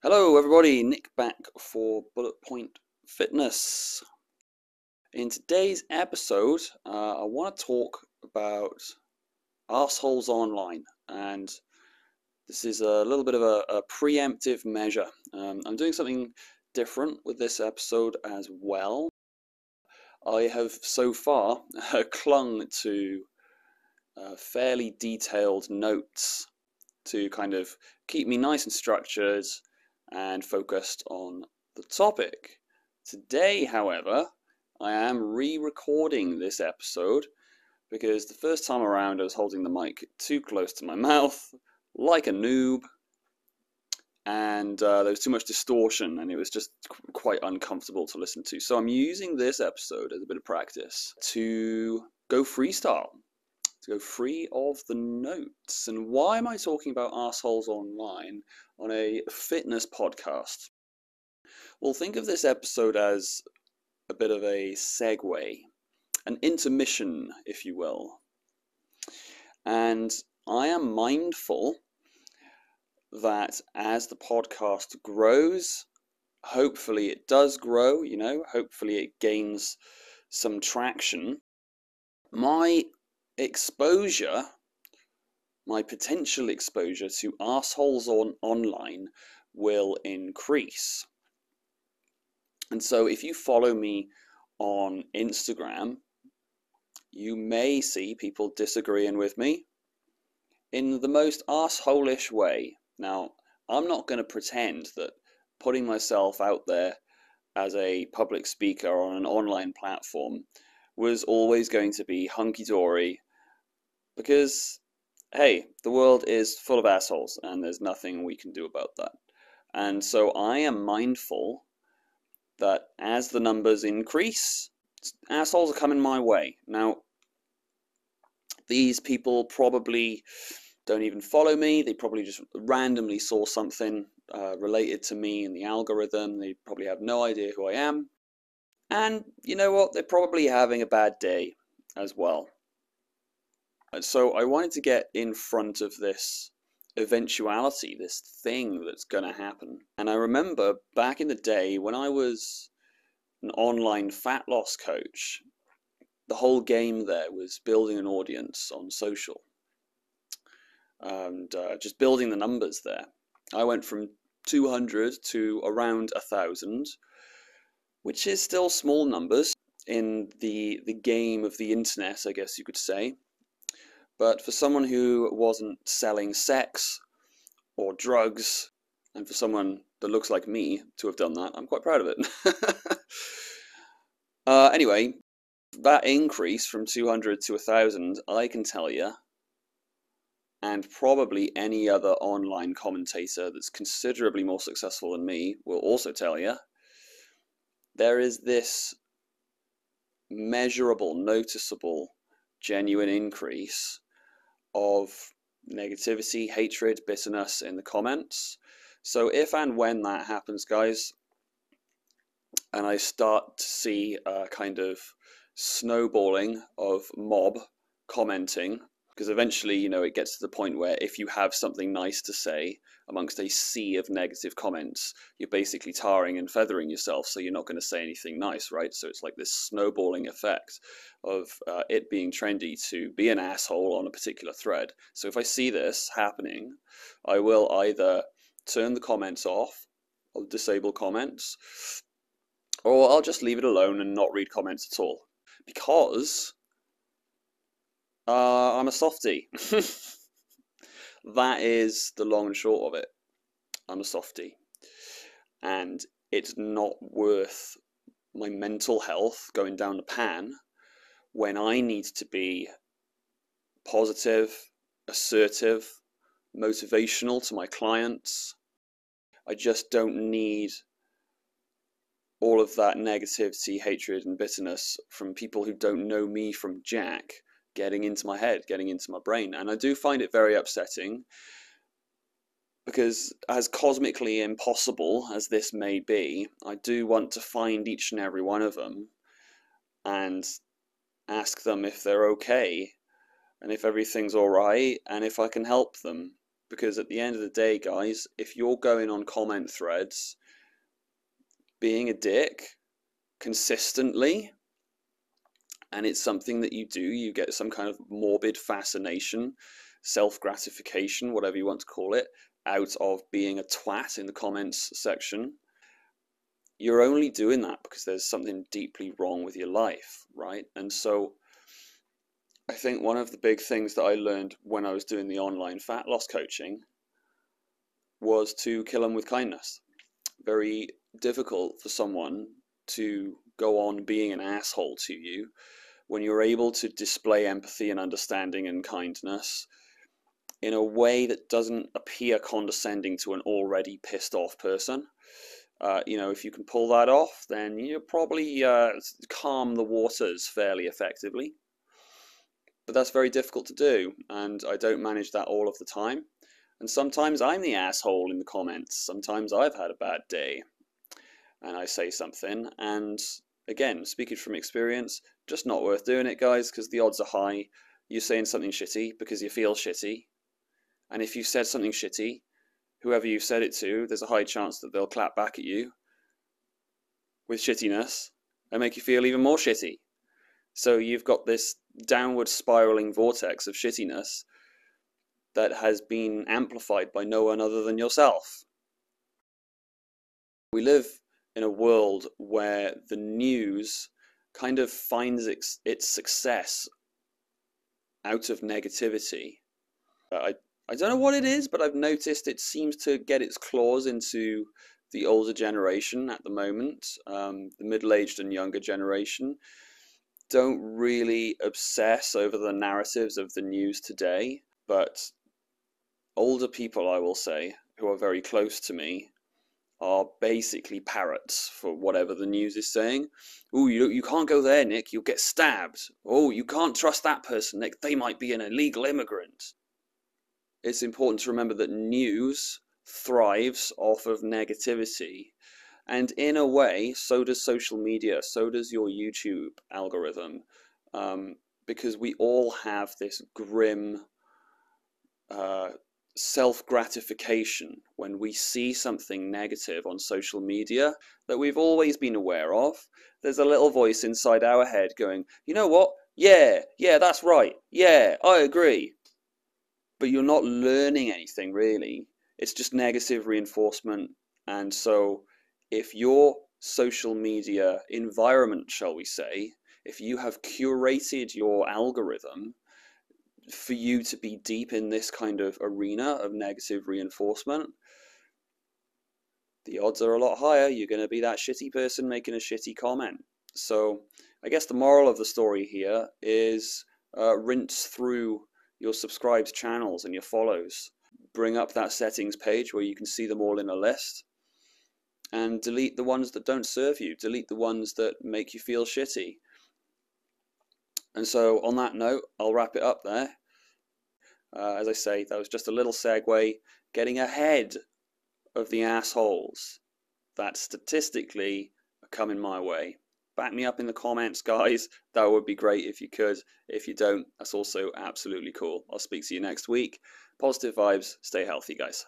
Hello, everybody. Nick back for Bullet Point Fitness. In today's episode, uh, I want to talk about assholes online, and this is a little bit of a, a preemptive measure. Um, I'm doing something different with this episode as well. I have so far clung to uh, fairly detailed notes to kind of keep me nice and structured and focused on the topic. Today, however, I am re-recording this episode because the first time around I was holding the mic too close to my mouth, like a noob, and uh, there was too much distortion and it was just qu- quite uncomfortable to listen to. So I'm using this episode as a bit of practice to go freestyle, to go free of the notes. And why am I talking about assholes online on a fitness podcast? Well, think of this episode as a bit of a segue, an intermission, if you will. And I am mindful that as the podcast grows, hopefully it does grow, you know, hopefully it gains some traction. My exposure, my potential exposure to assholes on online will increase. And so if you follow me on Instagram, you may see people disagreeing with me in the most assholish way. Now, I'm not going to pretend that putting myself out there as a public speaker on an online platform was always going to be hunky dory because, hey, the world is full of assholes and there's nothing we can do about that. And so I am mindful that as the numbers increase, assholes are coming my way. Now, these people probably don't even follow me. They probably just randomly saw something uh, related to me in the algorithm. They probably have no idea who I am. And you know what? They're probably having a bad day as well. So I wanted to get in front of this eventuality, this thing that's going to happen. And I remember back in the day when I was an online fat loss coach, the whole game there was building an audience on social and uh, just building the numbers there. I went from 200 to around a thousand, which is still small numbers in the the game of the internet, I guess you could say. But for someone who wasn't selling sex or drugs, and for someone that looks like me to have done that, I'm quite proud of it. uh, anyway, that increase from 200 to 1,000, I can tell you, and probably any other online commentator that's considerably more successful than me will also tell you, there is this measurable, noticeable, genuine increase of negativity, hatred, bitterness in the comments. So if and when that happens, guys, and I start to see a kind of snowballing of mob commenting because eventually you know it gets to the point where if you have something nice to say amongst a sea of negative comments you're basically tarring and feathering yourself so you're not going to say anything nice right? So it's like this snowballing effect of uh, it being trendy to be an asshole on a particular thread. So if i see this happening i will either turn the comments off or disable comments or i'll just leave it alone and not read comments at all. Because uh, I'm a softie. that is the long and short of it. I'm a softie. And it's not worth my mental health going down the pan when I need to be positive, assertive, motivational to my clients. I just don't need all of that negativity, hatred, and bitterness from people who don't know me from Jack getting into my head, getting into my brain. And I do find it very upsetting because, as cosmically impossible as this may be, I do want to find each and every one of them and ask them if they're okay and if everything's all right and if I can help them. Because at the end of the day, guys, if you're going on comment threads, being a dick consistently, and it's something that you do, you get some kind of morbid fascination, self gratification, whatever you want to call it, out of being a twat in the comments section you're only doing that because there's something deeply wrong with your life, right? And so I think one of the big things that I learned when I was doing the online fat loss coaching was to kill them with kindness. Very difficult for someone to go on being an asshole to you when you're able to display empathy and understanding and kindness in a way that doesn't appear condescending to an already pissed off person. Uh, you know, if you can pull that off, then you probably uh, calm the waters fairly effectively. But that's very difficult to do, and I don't manage that all of the time. And sometimes I'm the asshole in the comments. Sometimes I've had a bad day, and I say something. And again, speaking from experience, just not worth doing it, guys, because the odds are high. You're saying something shitty because you feel shitty. And if you said something shitty, whoever you said it to, there's a high chance that they'll clap back at you with shittiness and make you feel even more shitty. So you've got this downward spiraling vortex of shittiness that has been amplified by no one other than yourself. We live in a world where the news kind of finds its, its success out of negativity. I I don't know what it is, but I've noticed it seems to get its claws into the older generation at the moment. Um, the middle aged and younger generation don't really obsess over the narratives of the news today, but older people, I will say, who are very close to me, are basically parrots for whatever the news is saying. Oh, you, you can't go there, Nick, you'll get stabbed. Oh, you can't trust that person, Nick, they might be an illegal immigrant it's important to remember that news thrives off of negativity. And in a way, so does social media, so does your YouTube algorithm, um, because we all have this grim uh, self gratification when we see something negative on social media that we've always been aware of. There's a little voice inside our head going, you know what? Yeah, yeah, that's right. Yeah, I agree but you're not learning anything really. It's just negative reinforcement. And so if your social media environment, shall we say, if you have curated your algorithm for you to be deep in this kind of arena of negative reinforcement, the odds are a lot higher you're going to be that shitty person making a shitty comment. So I guess the moral of the story here is uh, rinse through your subscribed channels and your follows. Bring up that settings page where you can see them all in a list and delete the ones that don't serve you. Delete the ones that make you feel shitty. And so on that note, I'll wrap it up there. Uh, as I say, that was just a little segue getting ahead of the assholes that statistically are coming my way back me up in the comments, guys. That would be great if you could. If you don't, that's also absolutely cool. I'll speak to you next week. Positive vibes. Stay healthy, guys.